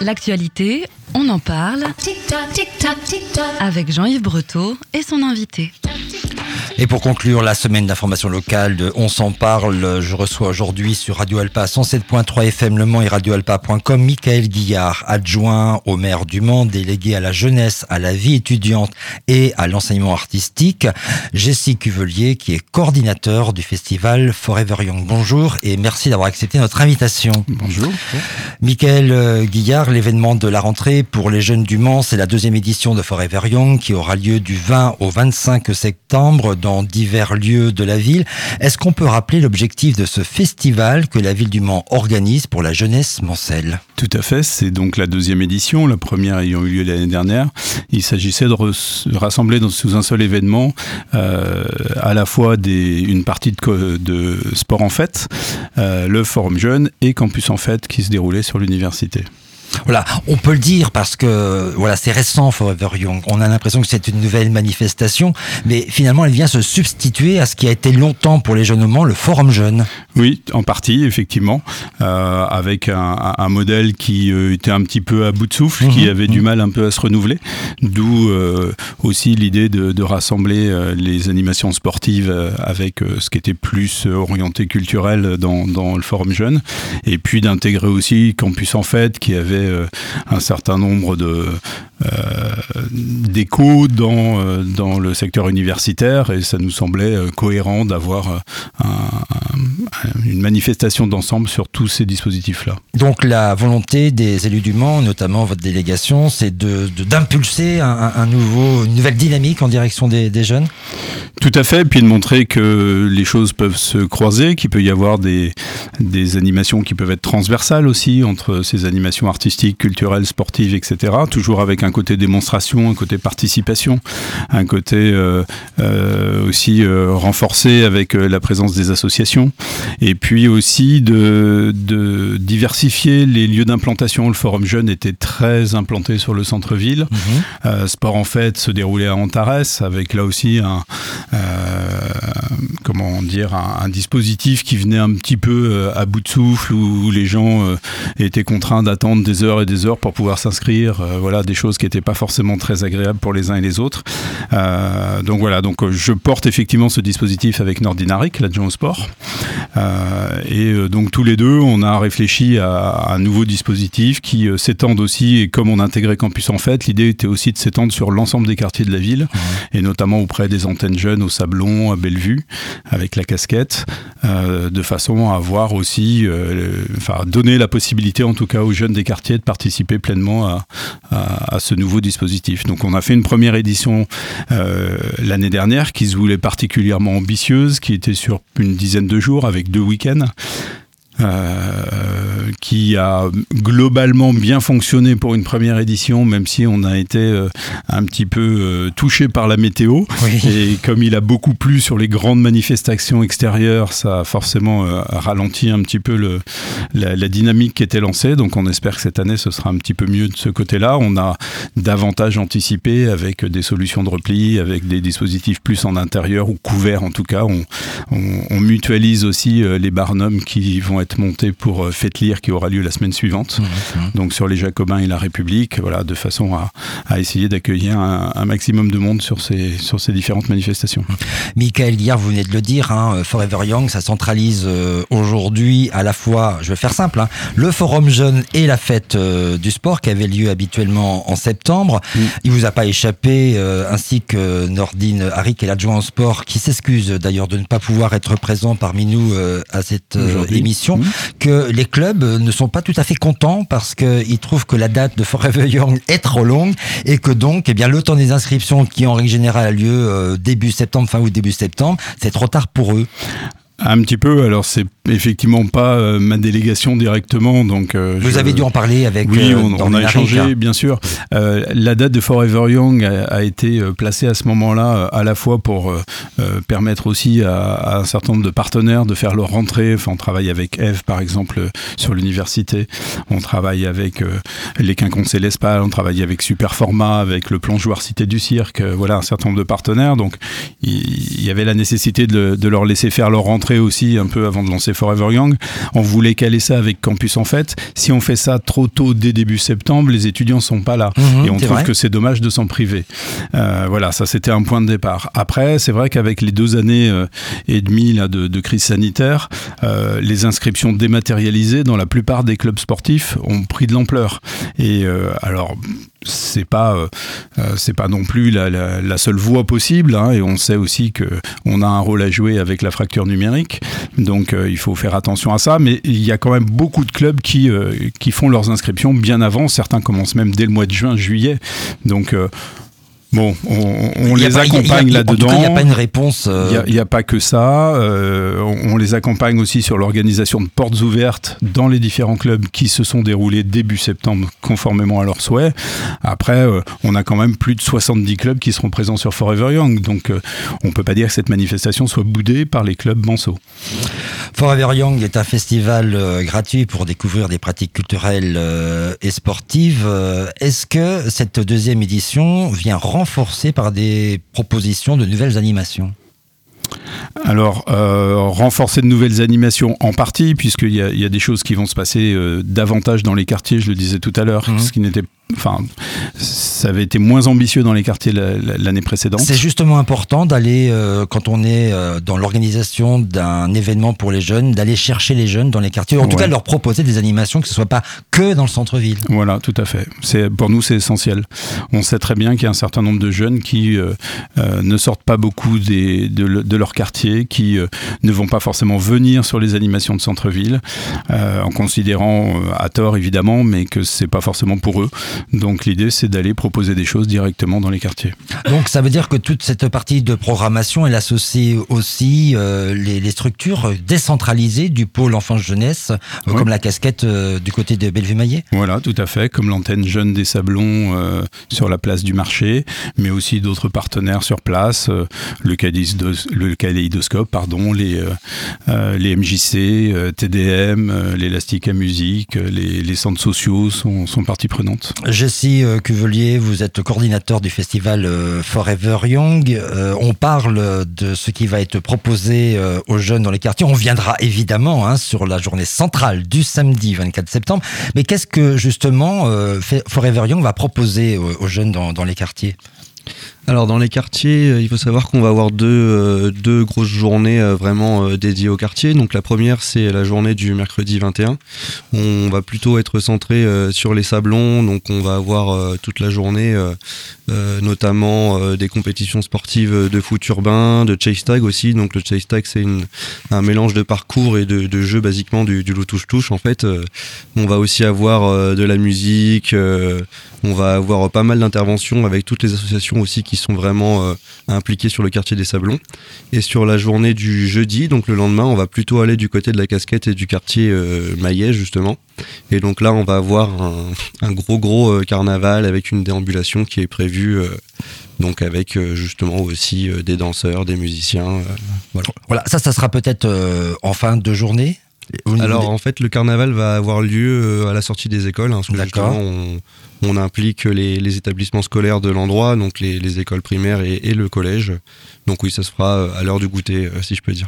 L'actualité, on en parle avec Jean-Yves Breteau et son invité. Et pour conclure la semaine d'information locale de On s'en parle, je reçois aujourd'hui sur Radio Alpa 107.3 FM Le Mans et radioalpa.com Michael Guillard, adjoint au maire du Mans, délégué à la jeunesse, à la vie étudiante et à l'enseignement artistique. Jessie Cuvelier, qui est coordinateur du festival Forever Young. Bonjour et merci d'avoir accepté notre invitation. Bonjour. Michael euh, Guillard, l'événement de la rentrée pour les jeunes du Mans, c'est la deuxième édition de Forever Young qui aura lieu du 20 au 25 septembre dans divers lieux de la ville. Est-ce qu'on peut rappeler l'objectif de ce festival que la ville du Mans organise pour la jeunesse mancelle? Tout à fait, c'est donc la deuxième édition, la première ayant eu lieu l'année dernière. Il s'agissait de rassembler dans, sous un seul événement euh, à la fois une partie de, de, sport en fête, euh, le Forum Jeune et Campus en fête qui se déroulait sur l'université. Voilà, on peut le dire parce que voilà, c'est récent Forever Young. On a l'impression que c'est une nouvelle manifestation, mais finalement, elle vient se substituer à ce qui a été longtemps pour les jeunes au Mans, le Forum Jeune. Oui, en partie, effectivement, euh, avec un, un, modèle qui euh, était un petit peu à bout de souffle, qui mhm. avait du mal un peu à se renouveler. D'où euh, aussi l'idée de, de, rassembler les animations sportives avec ce qui était plus orienté culturel dans, dans le Forum Jeune, et puis d'intégrer aussi Campus en Fête, qui avait euh, un certain nombre de euh, d'échos dans, euh, dans le secteur universitaire et ça nous semblait cohérent d'avoir une manifestation d'ensemble sur tous ces dispositifs-là. Donc la volonté des élus du Mans, notamment votre délégation, c'est de, d'impulser un, nouveau, une nouvelle dynamique en direction des, des jeunes? Tout à fait, puis de montrer que les choses peuvent se croiser, qu'il peut y avoir des, des animations qui peuvent être transversales aussi entre ces animations artistiques artistique, culturelle, sportive, etc. Toujours avec un côté démonstration, un côté participation, un côté euh, euh, aussi euh, renforcé avec la présence des associations. Et puis aussi de, de diversifier les lieux d'implantation. Le Forum Jeune était très implanté sur le centre-ville. Mhm. Sport en fait se déroulait à Antares avec là aussi un, comment dire, un, dispositif qui venait un petit peu à bout de souffle où, où les gens étaient contraints d'attendre des heures et des heures pour pouvoir s'inscrire. Euh, voilà, des choses qui n'étaient pas forcément très agréables pour les uns et les autres. Euh, donc voilà, donc euh, je porte effectivement ce dispositif avec Nordinaric, l'adjoint au sport. et donc tous les deux, on a réfléchi à, un nouveau dispositif qui s'étende aussi, et comme on intégrait Campus en fait, l'idée était aussi de s'étendre sur l'ensemble des quartiers de la ville, et notamment auprès des antennes jeunes au Sablon, à Bellevue, avec la casquette, de façon à avoir aussi, enfin donner la possibilité en tout cas aux jeunes des quartiers de participer pleinement à, ce nouveau dispositif. Donc on a fait une première édition euh, l'année dernière qui se voulait particulièrement ambitieuse, qui était sur une dizaine de jours avec deux week-ends. Euh, qui a globalement bien fonctionné pour une première édition, même si on a été euh, un petit peu euh, touché par la météo. Et comme il a beaucoup plu sur les grandes manifestations extérieures, ça a forcément ralenti un petit peu le, la, la, dynamique qui était lancée. Donc on espère que cette année, ce sera un petit peu mieux de ce côté-là. On a davantage anticipé avec des solutions de repli, avec des dispositifs plus en intérieur ou couverts en tout cas. On, on, on mutualise aussi les barnums qui vont être être monté pour euh, Faites lire qui aura lieu la semaine suivante. Donc sur les Jacobins et la République, voilà, de façon à, à essayer d'accueillir un, un, maximum de monde sur ces, sur ces différentes manifestations. Michael hier vous venez de le dire, hein, Forever Young, ça centralise euh, aujourd'hui à la fois, je vais faire simple, hein, le Forum Jeune et la fête euh, du sport qui avait lieu habituellement en septembre. Mm. Il vous a pas échappé, euh, ainsi que Nordine Harik et l'adjoint au sport, qui s'excuse d'ailleurs de ne pas pouvoir être présent parmi nous à cette émission Mmh. que les clubs ne sont pas tout à fait contents parce qu'ils trouvent que la date de Forever Young est trop longue et que donc, eh bien, le temps des inscriptions qui en règle générale a lieu euh, début septembre, fin août, début septembre, c'est trop tard pour eux. Un petit peu. Alors c'est effectivement pas euh, ma délégation directement, donc. Euh, Vous avez dû en parler avec. Oui, euh, on, on a échangé, bien sûr. la date de Forever Young a, a été placée à ce moment-là, à la fois pour permettre aussi à, à, un certain nombre de partenaires de faire leur rentrée. Enfin, on travaille avec Eve, par exemple, sur l'université. On travaille avec les Quinconces Célespal. On travaille avec Superformat, avec le plongeoir Cité du Cirque. voilà, un certain nombre de partenaires. Donc, il y, y avait la nécessité de, de leur laisser faire leur rentrée aussi un peu avant de lancer Forever Young. On voulait caler ça avec Campus en fait. Si on fait ça trop tôt dès début septembre, les étudiants sont pas là Mhm, et on trouve vrai. que c'est dommage de s'en priver. Euh, voilà, ça c'était un point de départ. Après, c'est vrai qu'avec les deux années euh, et demie là, de, de crise sanitaire, euh, les inscriptions dématérialisées dans la plupart des clubs sportifs ont pris de l'ampleur. Et euh, alors, c'est pas euh, euh, c'est pas non plus la, seule voie possible hein, et on sait aussi que on a un rôle à jouer avec la fracture numérique. Donc euh, il faut faire attention à ça. Mais il y a quand même beaucoup de clubs qui qui font leurs inscriptions bien avant. Certains commencent même dès le mois de juin juillet. Donc bon on, les pas- accompagne là-dedans il n'y a pas une réponse. euh, il n'y a, pas que ça. euh, on, on les accompagne aussi sur l'organisation de portes ouvertes dans les différents clubs qui se sont déroulés début septembre conformément à leurs souhaits. Après, euh, on a quand même plus de 70 clubs qui seront présents sur Forever Young. Donc, on ne peut pas dire que cette manifestation soit boudée par les clubs manceaux. Forever Young est un festival gratuit pour découvrir des pratiques culturelles et sportives. Est-ce que cette deuxième édition vient renforcer par des propositions de nouvelles animations Alors, euh, renforcer de nouvelles animations en partie, puisqu'il y, a- il y a des choses qui vont se passer euh, davantage dans les quartiers, je le disais tout à l'heure, Mhm. ce qui n'était. Enfin, ça avait été moins ambitieux dans les quartiers la- la- l'année précédente. C'est justement important d'aller, euh, quand on est euh, dans l'organisation d'un événement pour les jeunes, d'aller chercher les jeunes dans les quartiers, en tout Ouais. cas leur proposer des animations que ce soit pas que dans le centre-ville. Voilà, tout à fait. Pour nous c'est essentiel. On sait très bien qu'il y a un certain nombre de jeunes qui euh, ne sortent pas beaucoup des, de, le- de leur quartier, qui ne vont pas forcément venir sur les animations de centre-ville, en considérant à tort évidemment, mais que c'est pas forcément pour eux. Donc l'idée c'est d'aller proposer des choses directement dans les quartiers. Donc ça veut dire que toute cette partie de programmation, elle associe aussi euh, les, les structures décentralisées du pôle enfance-jeunesse, euh, comme la casquette euh, du côté de Bellevue-Maillet. Voilà, tout à fait, comme l'antenne jeune des Sablons sur la place du marché, mais aussi d'autres partenaires sur place, le, le kaléidoscope, pardon, les, les MJC, TDM, l'Élastique à musique, les, les centres sociaux sont, sont partie prenante. Jessie euh, Cuvelier, vous êtes coordinateur du festival euh, Forever Young. Euh, on parle de ce qui va être proposé aux jeunes dans les quartiers. On viendra évidemment hein, sur la journée centrale du samedi 24 septembre. Mais qu'est-ce que justement Forever Young va proposer aux, jeunes dans les quartiers? Alors dans les quartiers, euh, il faut savoir qu'on va avoir deux, euh, deux grosses journées euh, vraiment dédiées au quartier. Donc la première c'est la journée du mercredi 21. On va plutôt être centré sur les sablons, donc on va avoir toute la journée notamment des compétitions sportives de foot urbain, de chase tag aussi. Donc le chase tag c'est un mélange de parcours et de, jeux basiquement du, du touche-touche en fait. On va aussi avoir de la musique, on va avoir pas mal d'interventions avec toutes les associations aussi qui sont vraiment euh, impliquées sur le quartier des Sablons. Et sur la journée du jeudi, donc le lendemain, on va plutôt aller du côté de la casquette et du quartier euh, Maillet justement. Et donc là, on va avoir un, un gros gros euh, carnaval avec une déambulation qui est prévue. euh, donc avec euh, justement aussi euh, des danseurs, des musiciens. euh, voilà. Voilà, ça, ça sera peut-être en fin de journée. Alors des- en fait, le carnaval va avoir lieu à la sortie des écoles. hein, parce que D'accord. justement, on, on implique les, les établissements scolaires de l'endroit, donc les, les écoles primaires et, et le collège. Donc oui, ça se fera euh, à l'heure du goûter, euh, si je peux dire.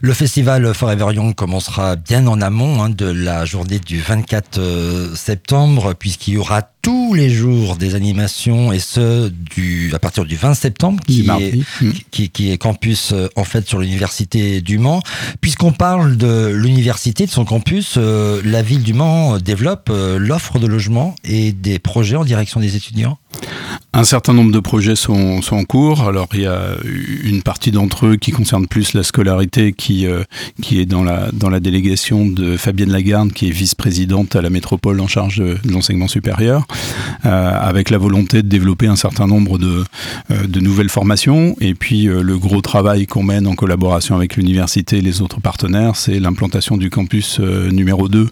Le festival Forever Young commencera bien en amont hein, de la journée du 24 euh, septembre, puisqu'il y aura tous les jours des animations, et ce, du, à partir du 20 septembre, qui est, mardi. Qui, qui est campus euh, en fait sur l'université du Mans. Puisqu'on parle de l'université, de son campus, euh, la ville du Mans développe euh, l'offre de logement et des projets en direction des étudiants. Un certain nombre de projets sont, sont en cours. Alors il y a une partie d'entre eux qui concerne plus la scolarité, qui, euh, qui est dans la, dans la délégation de Fabienne Lagarde, qui est vice-présidente à la métropole en charge de, de l'enseignement supérieur, euh, avec la volonté de développer un certain nombre de, euh, de nouvelles formations. Et puis le gros travail qu'on mène en collaboration avec l'université et les autres partenaires, c'est l'implantation du campus numéro 2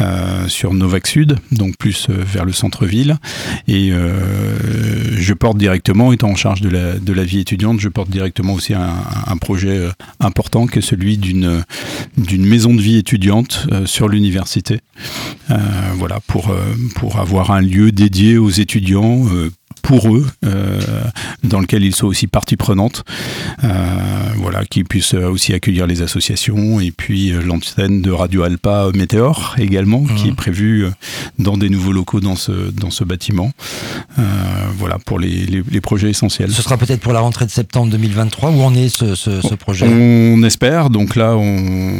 euh, sur Novac Sud, donc plus vers le centre-ville. Et je porte directement, étant en charge de la, de la vie étudiante, je porte directement aussi un, projet important qui est celui d'une d'une maison de vie étudiante sur l'université. voilà, pour, pour avoir un lieu dédié aux étudiants pour eux, euh, dans lequel ils soient aussi partie prenante, euh, voilà, qu'ils puissent aussi accueillir les associations et puis euh, l'antenne de Radio Alpa Météor également, mmh. qui est prévue dans des nouveaux locaux dans ce, dans ce bâtiment. voilà, pour les, les, projets essentiels. Ce sera peut-être pour la rentrée de septembre 2023, où en est ce, ce, projet? On espère, donc là on,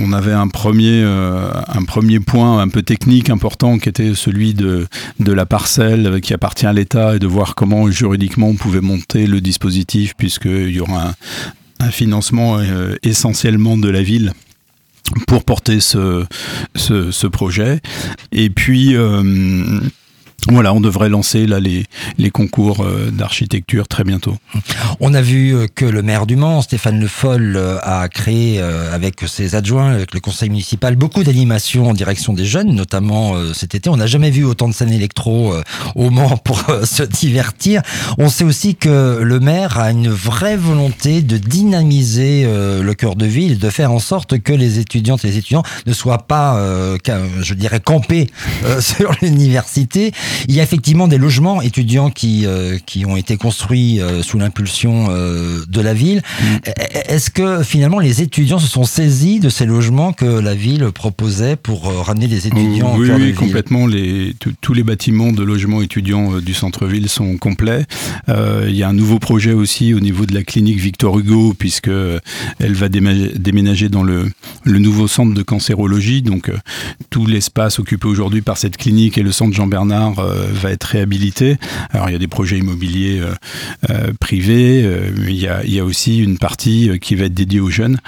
on avait un premier, un premier point un peu technique important qui était celui de, de la parcelle qui appartient à l'État et de voir comment juridiquement on pouvait monter le dispositif, puisqu'il y aura un, financement euh, essentiellement de la ville pour porter ce, ce, projet. Et puis, euh, voilà, on devrait lancer là les, les concours euh, d'architecture très bientôt. On a vu euh, que le maire du Mans, Stéphane Le Foll, euh, a créé avec ses adjoints, avec le conseil municipal, beaucoup d'animations en direction des jeunes, notamment cet été. On n'a jamais vu autant de scènes électro au Mans pour se divertir. On sait aussi que le maire a une vraie volonté de dynamiser le cœur de ville, de faire en sorte que les étudiantes et les étudiants ne soient pas, je dirais, campés sur l'université il y a effectivement des logements étudiants qui, euh, qui ont été construits euh, sous l'impulsion euh, de la ville. Mm. Est-ce que finalement les étudiants se sont saisis de ces logements que la ville proposait pour ramener les étudiants oui, cœur oui, complètement. Les, tous les bâtiments de logements étudiants du centre-ville sont complets. il y a un nouveau projet aussi au niveau de la clinique Victor Hugo, puisque elle va déménager dans le, le nouveau centre de cancérologie. Donc tout l'espace occupé aujourd'hui par cette clinique et le centre Jean-Bernard euh, va être réhabilité. Alors il y a des projets immobiliers euh, euh, privés, mais il y, a, il y a aussi une partie qui va être dédiée aux jeunes.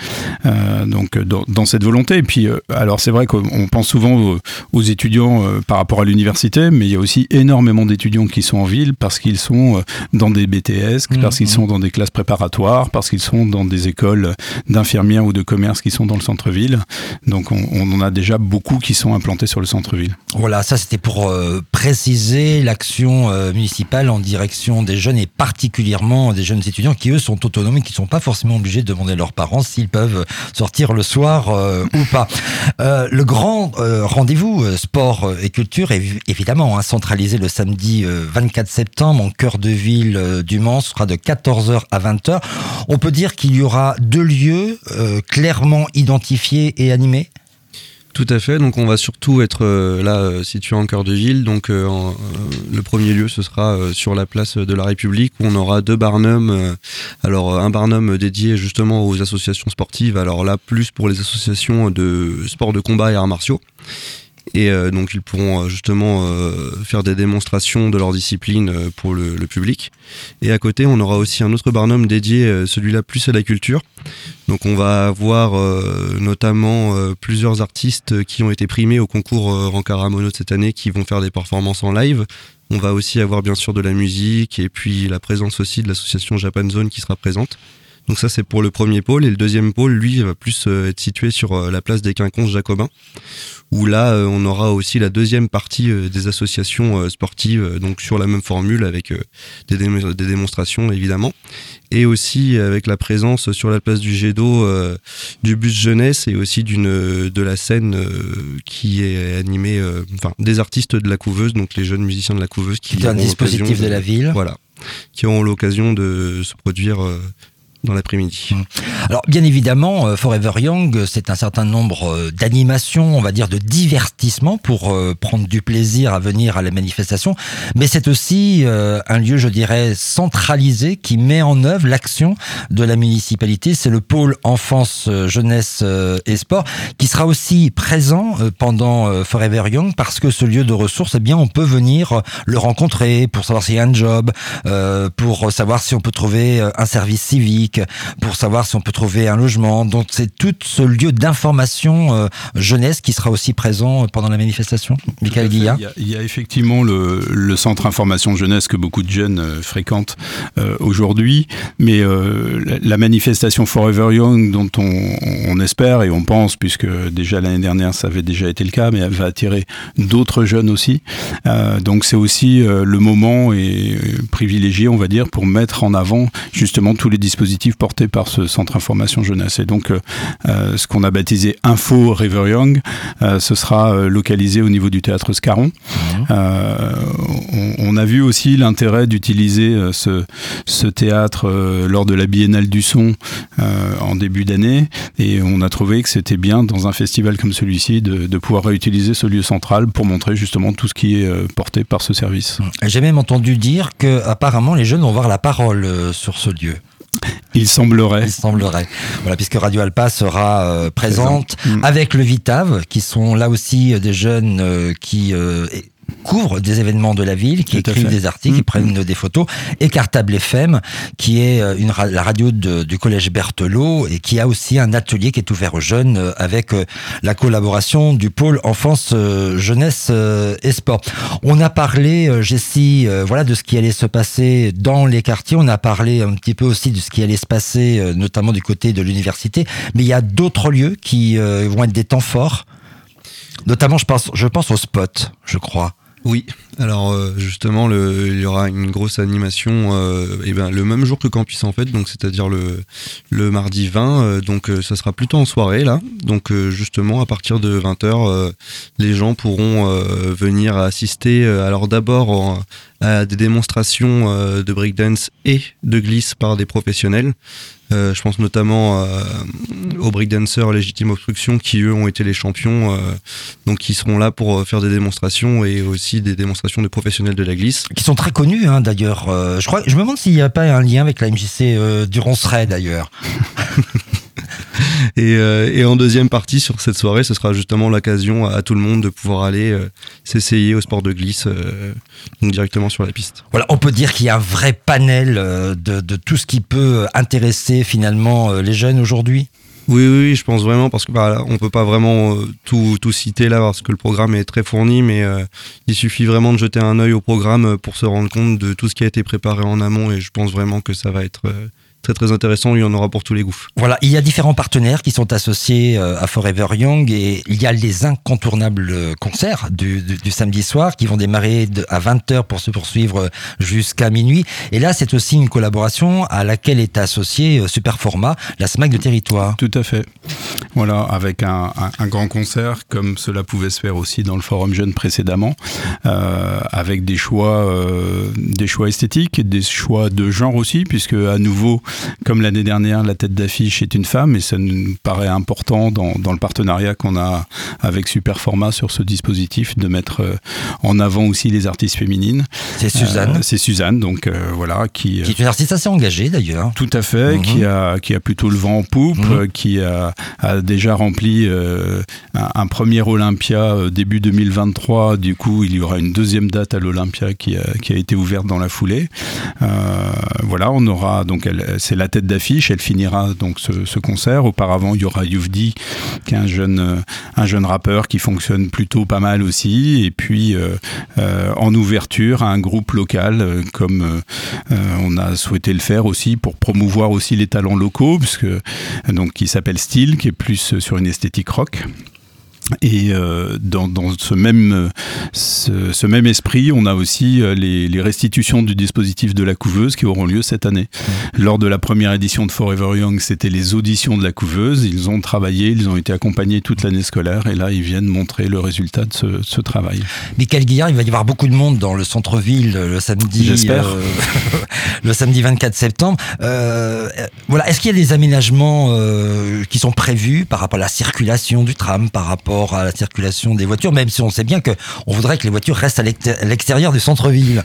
donc dans, cette volonté. Et puis alors c'est vrai qu'on pense souvent aux, étudiants par rapport à l'université, mais il y a aussi énormément d'étudiants qui sont en ville parce qu'ils sont dans des BTS, mmh, parce qu'ils mmh. sont dans des classes préparatoires, parce qu'ils sont dans des écoles d'infirmières ou de commerce qui sont dans le centre-ville. Donc on, on, en a déjà beaucoup qui sont implantés sur le centre-ville. Voilà, ça c'était pour préciser l'action euh, municipale en direction des jeunes et particulièrement des jeunes étudiants qui eux sont autonomes et qui ne sont pas forcément obligés de demander à leurs parents s'ils peuvent sortir le soir euh, ou pas. Euh, le grand rendez-vous sport et culture est évidemment hein, centralisé le samedi 24 septembre en cœur de ville du Mans, sera de 14h à 20h. On peut dire qu'il y aura deux lieux clairement identifiés et animés? Tout à fait. Donc on va surtout être euh, là euh, situé en cœur de ville. Donc euh, le premier lieu ce sera sur la place de la République où on aura deux barnums. alors un barnum dédié justement aux associations sportives. Alors là plus pour les associations de sport de combat et arts martiaux et euh, donc ils pourront euh, justement euh, faire des démonstrations de leur discipline pour le, public. Et à côté, on aura aussi un autre barnum dédié, celui-là plus à la culture. Donc on va avoir notamment plusieurs artistes qui ont été primés au concours Rancaramono Mono cette année qui vont faire des performances en live. On va aussi avoir bien sûr de la musique et puis la présence aussi de l'association Japan Zone qui sera présente. Donc ça c'est pour le premier pôle. Et le deuxième pôle lui va plus être situé sur la place des quinconces jacobins où là euh, on aura aussi la deuxième partie euh, des associations euh, sportives, donc sur la même formule avec des, des, démonstrations évidemment, et aussi avec la présence sur la place du jet d'eau du bus jeunesse et aussi d'une de la scène qui est animée, enfin des artistes de la couveuse, donc les jeunes musiciens de la couveuse qui un dispositif de, de la ville, voilà, qui auront l'occasion de se produire dans l'après-midi. Mmh. Alors bien évidemment, euh, Forever Young, c'est un certain nombre euh, d'animations, on va dire de divertissements pour euh, prendre du plaisir à venir à la manifestation, mais c'est aussi un lieu, je dirais, centralisé qui met en œuvre l'action de la municipalité. C'est le pôle enfance, jeunesse et sport qui sera aussi présent pendant Forever Young parce que ce lieu de ressources, eh bien, on peut venir le rencontrer pour savoir s'il y a un job, pour savoir si on peut trouver un service civique public pour savoir si on peut trouver un logement. Donc c'est tout ce lieu d'information jeunesse qui sera aussi présent pendant la manifestation. Michael Guillard. Il, y a effectivement le, le, centre information jeunesse que beaucoup de jeunes fréquentent aujourd'hui, mais la manifestation Forever Young dont on, on espère et on pense, puisque déjà l'année dernière ça avait déjà été le cas, mais elle va attirer d'autres jeunes aussi. Euh, donc c'est aussi euh, le moment et euh, privilégié, on va dire, pour mettre en avant justement tous les dispositifs portés par ce centre information jeunesse. Et donc ce qu'on a baptisé Info River Young, ce sera localisé au niveau du théâtre Scarron. Mmh. On, a vu aussi l'intérêt d'utiliser ce, ce, théâtre lors de la Biennale du son en début d'année et on a trouvé que c'était bien dans un festival comme celui-ci de, de pouvoir réutiliser ce lieu central pour montrer justement tout ce qui est euh, porté par ce service. J'ai même entendu dire que apparemment les jeunes vont voir la parole euh, sur ce lieu. Il semblerait. Il semblerait. Voilà, puisque Radio Alpa sera euh, présente mm. avec le Vitav, qui sont là aussi des jeunes qui couvrent des événements de la ville, qui écrivent des articles, qui mmh. prennent des photos, et Cartable FM, qui est euh, une, la radio du collège Berthelot et qui a aussi un atelier qui est ouvert aux jeunes euh, avec euh, la collaboration du pôle enfance, jeunesse et sport. On a parlé, Jessie, voilà, de ce qui allait se passer dans les quartiers. On a parlé un petit peu aussi de ce qui allait se passer, notamment du côté de l'université. Mais il y a d'autres lieux qui vont être des temps forts. Notamment, je pense, je pense au spot, je crois. Oui, alors euh, justement, il y aura une grosse animation euh, et ben, le même jour que Campus en fait, donc c'est-à-dire le, le mardi 20, euh, donc ça sera plutôt en soirée là. Donc justement, à partir de 20h, les gens pourront venir assister alors d'abord à des démonstrations de breakdance et de glisse par des professionnels. Euh, je pense notamment euh, aux breakdancers Légitime Obstruction qui eux ont été les champions, euh, donc qui seront là pour faire des démonstrations et aussi des démonstrations de professionnels de la glisse. Qui sont très connus hein, d'ailleurs. je crois, je me demande s'il n'y a pas un lien avec la MJC du Ronceret d'ailleurs. Et, euh, et, en deuxième partie sur cette soirée, ce sera justement l'occasion à, tout le monde de pouvoir aller euh, s'essayer au sport de glisse euh, donc directement sur la piste. Voilà, on peut dire qu'il y a un vrai panel de, de, tout ce qui peut intéresser finalement les jeunes aujourd'hui? Oui, oui, je pense vraiment parce que bah, on peut pas vraiment tout, tout, citer là parce que le programme est très fourni, mais il suffit vraiment de jeter un œil au programme pour se rendre compte de tout ce qui a été préparé en amont et je pense vraiment que ça va être très très intéressant, il y en aura pour tous les goûts. Voilà, il y a différents partenaires qui sont associés euh, à Forever Young et il y a les incontournables concerts du, samedi soir qui vont démarrer à 20h pour se poursuivre jusqu'à minuit. Et là, c'est aussi une collaboration à laquelle est associé euh, Superformat, la SMAC de territoire. Tout à fait. Voilà, avec un, grand concert comme cela pouvait se faire aussi dans le Forum Jeune précédemment, euh, avec des choix, des choix esthétiques et des choix de genre aussi, puisque à nouveau comme l'année dernière, la tête d'affiche est une femme et ça nous paraît important dans, le partenariat qu'on a avec Superformat sur ce dispositif de mettre euh, en avant aussi les artistes féminines. C'est Suzanne. Euh, c'est Suzanne, donc euh, voilà. Qui, qui est une artiste assez engagée d'ailleurs. Tout à fait, mhm. qui, a, qui a plutôt le vent en poupe, mhm. qui a, déjà rempli un, premier Olympia début 2023. Du coup, il y aura une deuxième date à l'Olympia qui a, qui a été ouverte dans la foulée. voilà, on aura donc elle, c'est la tête d'affiche. Elle finira donc ce, concert. Auparavant, il y aura Youvdi, qui est un jeune, un jeune rappeur qui fonctionne plutôt pas mal aussi. Et puis, euh, euh, en ouverture, un groupe local, euh, comme on a souhaité le faire aussi pour promouvoir aussi les talents locaux, donc qui s'appelle Style, qui est plus sur une esthétique rock. Et euh, dans, dans, ce même ce, ce, même esprit, on a aussi euh, les, les, restitutions du dispositif de la couveuse qui auront lieu cette année. Mmh. Lors de la première édition de Forever Young, c'était les auditions de la couveuse. Ils ont travaillé, ils ont été accompagnés toute l'année scolaire, et là, ils viennent montrer le résultat de ce, ce travail. Michael Guillard, il va y avoir beaucoup de monde dans le centre-ville le samedi. J'espère. Euh, le samedi 24 septembre. Euh, voilà, est-ce qu'il y a des aménagements euh, qui sont prévus par rapport à la circulation du tram, par rapport à la circulation des voitures, même si on sait bien que on voudrait que les voitures restent à l'extérieur du centre-ville.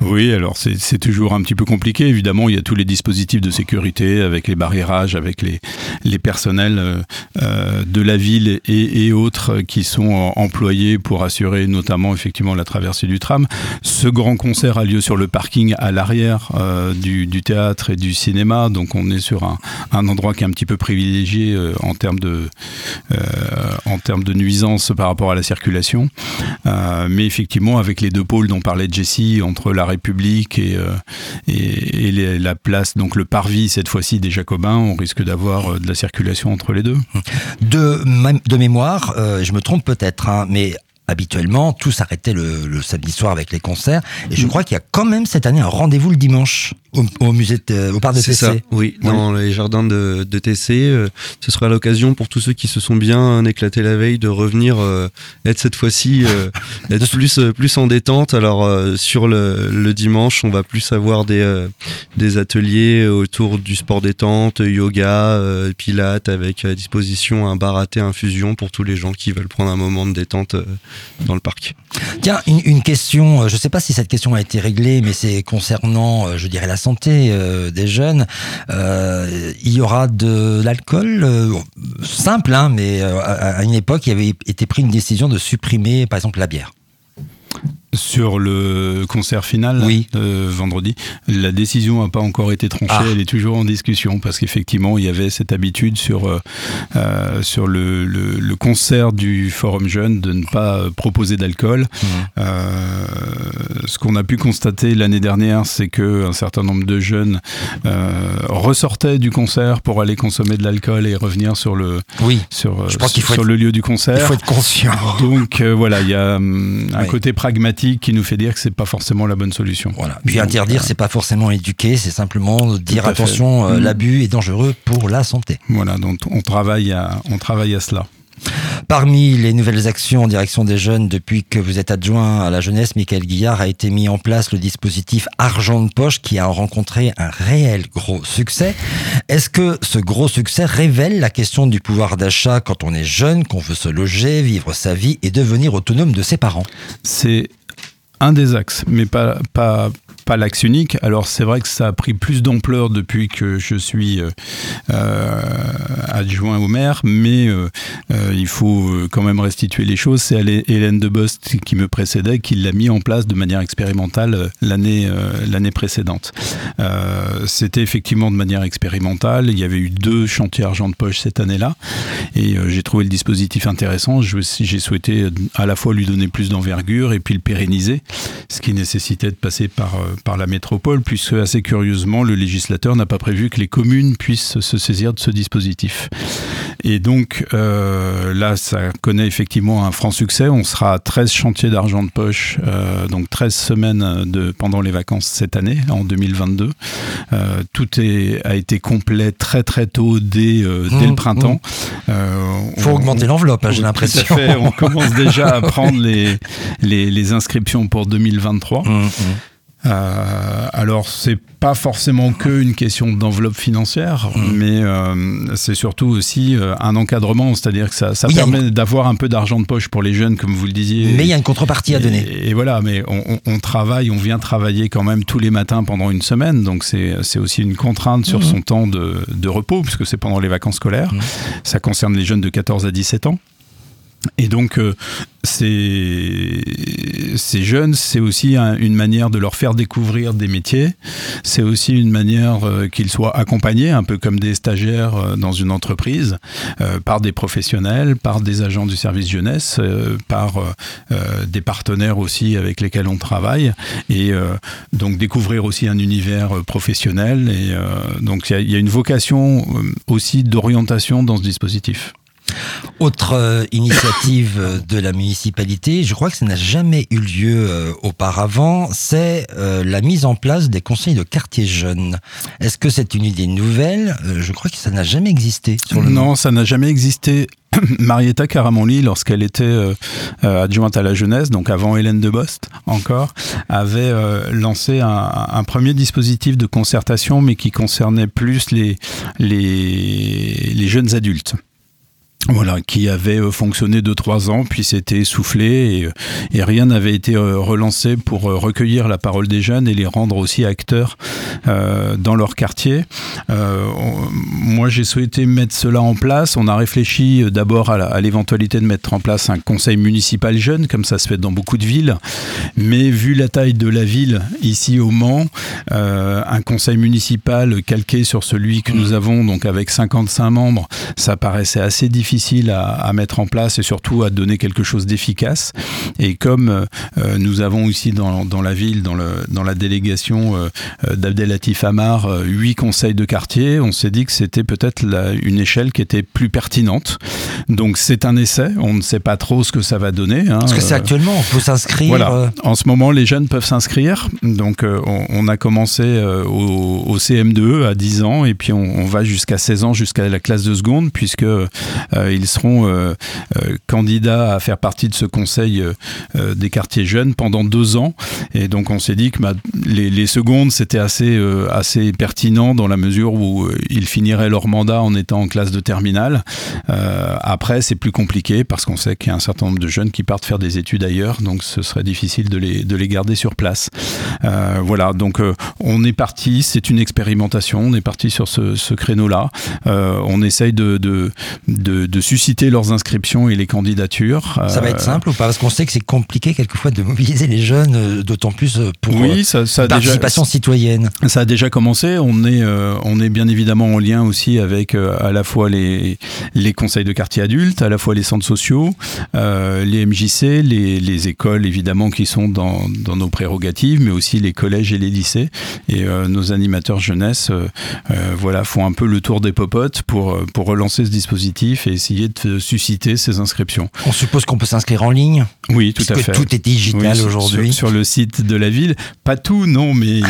Oui, alors c'est toujours un petit peu compliqué. Évidemment, il y a tous les dispositifs de sécurité avec les barriérages, avec les, les personnels euh, euh, de la ville et, autres qui sont employés pour assurer notamment effectivement la traversée du tram. Ce grand concert a lieu sur le parking à l'arrière euh, du, théâtre et du cinéma, donc on est sur un, un endroit qui est un petit peu privilégié en termes de en termes de nuisance par rapport à la circulation. mais effectivement, avec les deux pôles dont parlait Jessie, entre la République et, et, et la place, donc le parvis cette fois-ci des Jacobins, on risque d'avoir de la circulation entre les deux. De, de mémoire, je me trompe peut-être, hein, mais habituellement, tout s'arrêtait le, le, samedi soir avec les concerts. Et je mm. crois qu'il y a quand même cette année un rendez-vous le dimanche au, musée, de, au parc de TC. Ça, oui, dans les jardins de, de TC. Euh, ce sera l'occasion pour tous ceux qui se sont bien éclatés la veille de revenir euh, être cette fois-ci euh, être plus plus en détente. Alors sur le, le, dimanche, on va plus avoir des des ateliers autour du sport détente, yoga, pilates, avec à disposition un bar à thé infusion pour tous les gens qui veulent prendre un moment de détente dans le parc. Tiens, une, une question. Je ne sais pas si cette question a été réglée, mais c'est concernant, je dirais la santé euh, des jeunes. Euh, il y aura de l'alcool euh, simple, hein, mais à, une époque, il avait été pris une décision de supprimer, par exemple, la bière. Sur le concert final oui. vendredi, la décision n'a pas encore été tranchée, ah. elle est toujours en discussion parce qu'effectivement il y avait cette habitude sur, euh, sur le, le, concert du Forum Jeune de ne pas proposer d'alcool. Mmh. Euh, ce qu'on a pu constater l'année dernière, c'est qu'un certain nombre de jeunes euh, ressortaient du concert pour aller consommer de l'alcool et revenir sur le, oui. sur, sur le lieu du concert. Il faut être conscient. Donc voilà, il y a hum, un côté pragmatique qui nous fait dire que c'est pas forcément la bonne solution. Voilà. Puis interdire, c'est pas forcément éduquer, c'est simplement dire attention, euh, mm. l'abus est dangereux pour la santé. Voilà, donc on travaille à, on travaille à cela. Parmi les nouvelles actions en direction des jeunes depuis que vous êtes adjoint à la jeunesse, Michael Guillard a été mis en place le dispositif Argent de poche qui a rencontré un réel gros succès. Est-ce que ce gros succès révèle la question du pouvoir d'achat quand on est jeune, qu'on veut se loger, vivre sa vie et devenir autonome de ses parents? C'est un des axes, mais pas, pas, pas l'axe unique. Alors c'est vrai que ça a pris plus d'ampleur depuis que je suis euh, euh adjoint au maire, mais euh, il faut quand même restituer les choses. C'est Hélène Debost qui me précédait qui l'a mis en place de manière expérimentale l'année l'année précédente. C'était effectivement de manière expérimentale. Il y avait eu deux chantiers argent de poche cette année-là, et j'ai trouvé le dispositif intéressant. J'ai souhaité à la fois lui donner plus d'envergure et puis le pérenniser, ce qui nécessitait de passer par par la métropole, puisque assez curieusement, le législateur n'a pas prévu que les communes puissent se saisir de ce dispositif. Et donc euh, là, ça connaît effectivement un franc succès. On sera à 13 chantiers d'argent de poche, euh, donc 13 semaines de, pendant les vacances cette année, en 2022. Euh, tout est, a été complet très très tôt dès, dès le mmh, printemps. Il mmh. faut augmenter l'enveloppe, hein, j'ai l'impression. On commence déjà à prendre les, les, les inscriptions pour 2023. Euh, alors c'est pas forcément que une question d'enveloppe financière, mmh. mais euh, c'est surtout aussi euh, un encadrement, c'est-à-dire que ça, ça permet d'avoir un peu d'argent de poche pour les jeunes, comme vous le disiez. Mais il y a une contrepartie à donner. Et, voilà, mais on, on, travaille, on vient travailler quand même tous les matins pendant une semaine, donc c'est aussi une contrainte sur mmh. son temps de, de repos, puisque c'est pendant les vacances scolaires. Mmh. Ça concerne les jeunes de 14 à 17 ans. Et donc, euh, ces, jeunes, c'est aussi une manière de leur faire découvrir des métiers. C'est aussi une manière euh, qu'ils soient accompagnés, un peu comme des stagiaires euh, dans une entreprise, par des professionnels, par des agents du service jeunesse, par des partenaires aussi avec lesquels on travaille. Et donc, découvrir aussi un univers professionnel. Et donc, il y, a une vocation aussi d'orientation dans ce dispositif. Autre euh, initiative de la municipalité, je crois que ça n'a jamais eu lieu euh, auparavant, c'est euh, la mise en place des conseils de quartier jeunes. Est-ce que c'est une idée nouvelle? Je crois que ça n'a jamais existé. non, ça n'a jamais existé. Marietta Caramonli, lorsqu'elle était adjointe à la jeunesse, donc avant Hélène de Bost encore, avait lancé un, premier dispositif de concertation, mais qui concernait plus les, les, les jeunes adultes. Voilà, qui avait euh, fonctionné deux trois ans, puis s'était essoufflé et, euh, rien n'avait été euh, relancé pour recueillir la parole des jeunes et les rendre aussi acteurs dans leur quartier. Moi, j'ai souhaité mettre cela en place. On a réfléchi d'abord à l'éventualité de mettre en place un conseil municipal jeune, comme ça se fait dans beaucoup de villes. Mais vu la taille de la ville ici au Mans, un conseil municipal calqué sur celui que nous avons, donc avec 55 membres, ça paraissait assez difficile difficile à, à, mettre en place et surtout à donner quelque chose d'efficace. Et comme euh, nous avons aussi dans, dans, la ville, dans, le, dans la délégation euh, d'Abdelatif Amar, euh, huit conseils de quartier, on s'est dit que c'était peut-être une échelle qui était plus pertinente. Donc c'est un essai, on ne sait pas trop ce que ça va donner. Hein. Parce que c'est actuellement, on peut s'inscrire. Voilà. Euh. En ce moment, les jeunes peuvent s'inscrire. Donc euh, on, on, a commencé euh, au, au, CM2 à 10 ans et puis on, on va jusqu'à 16 ans, jusqu'à la classe de seconde, puisque ils seront candidats à faire partie de ce conseil des quartiers jeunes pendant deux ans. Et donc on s'est dit que bah, les, secondes, c'était assez, assez pertinent dans la mesure où ils finiraient leur mandat en étant en classe de terminale. après, c'est plus compliqué parce qu'on sait qu'il y a un certain nombre de jeunes qui partent faire des études ailleurs, donc ce serait difficile de les, de les garder sur place. Euh, voilà, donc euh, on est parti, c'est une expérimentation, on est parti sur ce, créneau-là. Euh, on essaye de, de, susciter leurs inscriptions et les candidatures. Ça va être simple ou pas? Parce qu'on sait que c'est compliqué quelquefois de mobiliser les jeunes, euh, d'autant plus pour oui, ça, ça a participation déjà, citoyenne. Ça a déjà commencé. On est, euh, on est bien évidemment en lien aussi avec euh, à la fois les, les conseils de quartier adultes, à la fois les centres sociaux, euh, les MJC, les, les, écoles évidemment qui sont dans, dans, nos prérogatives, mais aussi les collèges et les lycées. Et euh, nos animateurs jeunesse euh, voilà, font un peu le tour des popotes pour, pour relancer ce dispositif et essayer de susciter ces inscriptions. On suppose qu'on peut s'inscrire en ligne Oui, tout à fait. Tout est digital oui, aujourd'hui. Sur, sur, le site de la ville. Pas tout, non, mais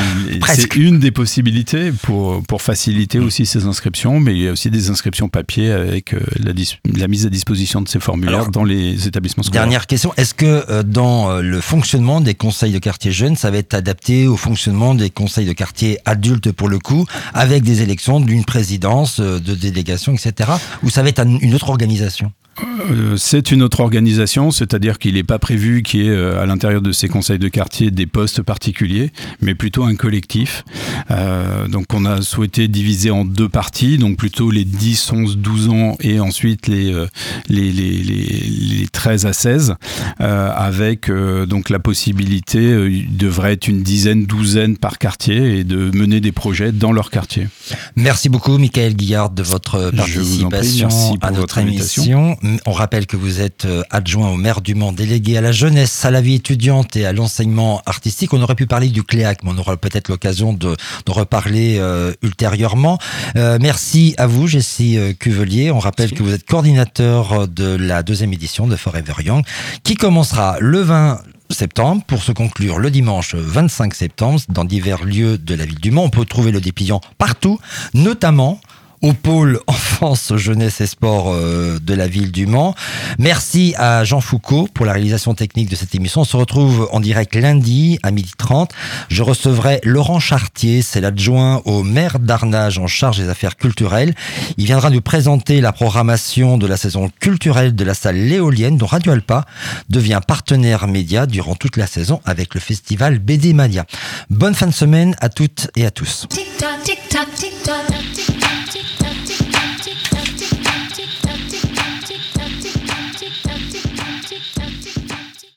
c'est une des possibilités pour, pour faciliter aussi ces inscriptions, mais il y a aussi des inscriptions papier avec la, la mise à disposition de ces formulaires Alors, dans les établissements scolaires. Dernière question, est-ce que euh, dans euh, le fonctionnement des conseils de quartier jeunes, ça va être adapté au fonctionnement des conseils de quartier adultes pour le coup, avec des élections d'une présidence, euh, de délégation, etc. Ou ça va être une autre organisation euh, c'est une autre organisation, c'est-à-dire qu'il n'est pas prévu qu'il y ait à l'intérieur de ces conseils de quartier des postes particuliers, mais plutôt un collectif. Euh, donc on a souhaité diviser en deux parties, donc plutôt les 10, 11, 12 ans et ensuite les, les, les, les, les 13 à 16, euh, avec euh, donc la possibilité, euh, il devrait être une dizaine, douzaine par quartier et de mener des projets dans leur quartier. Merci beaucoup Michael Guillard de votre participation à notre émission. On rappelle que vous êtes euh, adjoint au maire du Mans, délégué à la jeunesse, à la vie étudiante et à l'enseignement artistique. On aurait pu parler du CLEAC, mais on aura peut-être l'occasion de, de, reparler euh, ultérieurement. Euh, merci à vous, Jessie Cuvelier. On rappelle merci. que vous êtes coordinateur de la deuxième édition de Forever Young, qui commencera le 20 septembre pour se conclure le dimanche 25 septembre dans divers lieux de la ville du Mans. On peut trouver le dépliant partout, notamment au pôle enfance, jeunesse et sport euh, de la ville du Mans. Merci à Jean Foucault pour la réalisation technique de cette émission. On se retrouve en direct lundi à 12h30. Je recevrai Laurent Chartier, c'est l'adjoint au maire d'Arnage en charge des affaires culturelles. Il viendra nous présenter la programmation de la saison culturelle de la salle Léolienne dont Radio Alpa devient partenaire média durant toute la saison avec le festival BD Mania. Bonne fin de semaine à toutes et à tous.